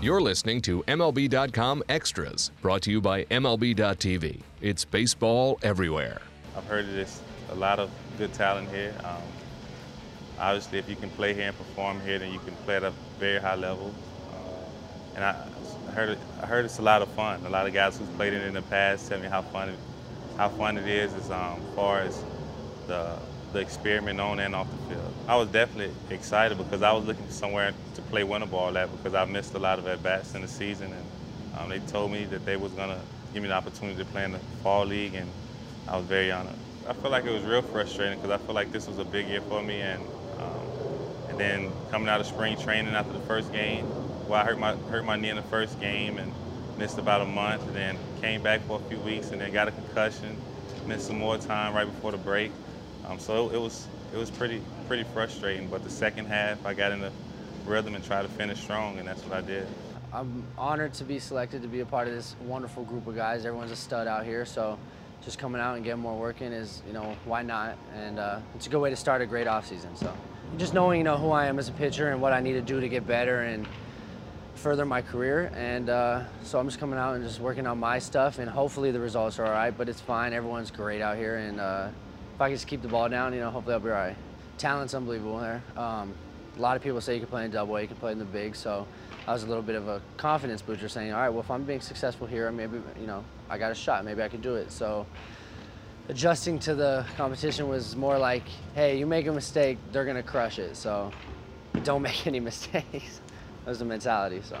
You're listening to MLB.com Extras, brought to you by MLB.tv. It's baseball everywhere. I've heard there's a lot of good talent here. Um, obviously, if you can play here and perform here, then you can play at a very high level. Uh, and I, heard I heard it's a lot of fun. A lot of guys who've played it in the past tell me how fun it, how fun it is as um, far as the the experiment on and off the field. I was definitely excited because I was looking for somewhere to play winter ball at because I missed a lot of at bats in the season, and um, they told me that they was gonna give me the opportunity to play in the fall league, and I was very honored. I feel like it was real frustrating because I feel like this was a big year for me, and um, and then coming out of spring training after the first game, well, I hurt my hurt my knee in the first game and missed about a month, and then came back for a few weeks, and then got a concussion, missed some more time right before the break. Um, so it was it was pretty pretty frustrating. But the second half, I got in the rhythm and tried to finish strong, and that's what I did. I'm honored to be selected to be a part of this wonderful group of guys. Everyone's a stud out here, so just coming out and getting more work in is, you know, why not? And uh, it's a good way to start a great offseason. So just knowing, you know, who I am as a pitcher and what I need to do to get better and further my career. And uh, so I'm just coming out and just working on my stuff, and hopefully the results are all right. But it's fine. Everyone's great out here, and uh, if I can just keep the ball down, you know, hopefully I'll be all right. Talent's unbelievable there. Um, a lot of people say you can play in double A, you can play in the big, so I was a little bit of a confidence booster saying, all right, well, if I'm being successful here, maybe, you know, I got a shot, maybe I can do it. So adjusting to the competition was more like, hey, you make a mistake, they're gonna crush it, so don't make any mistakes. that was the mentality, so.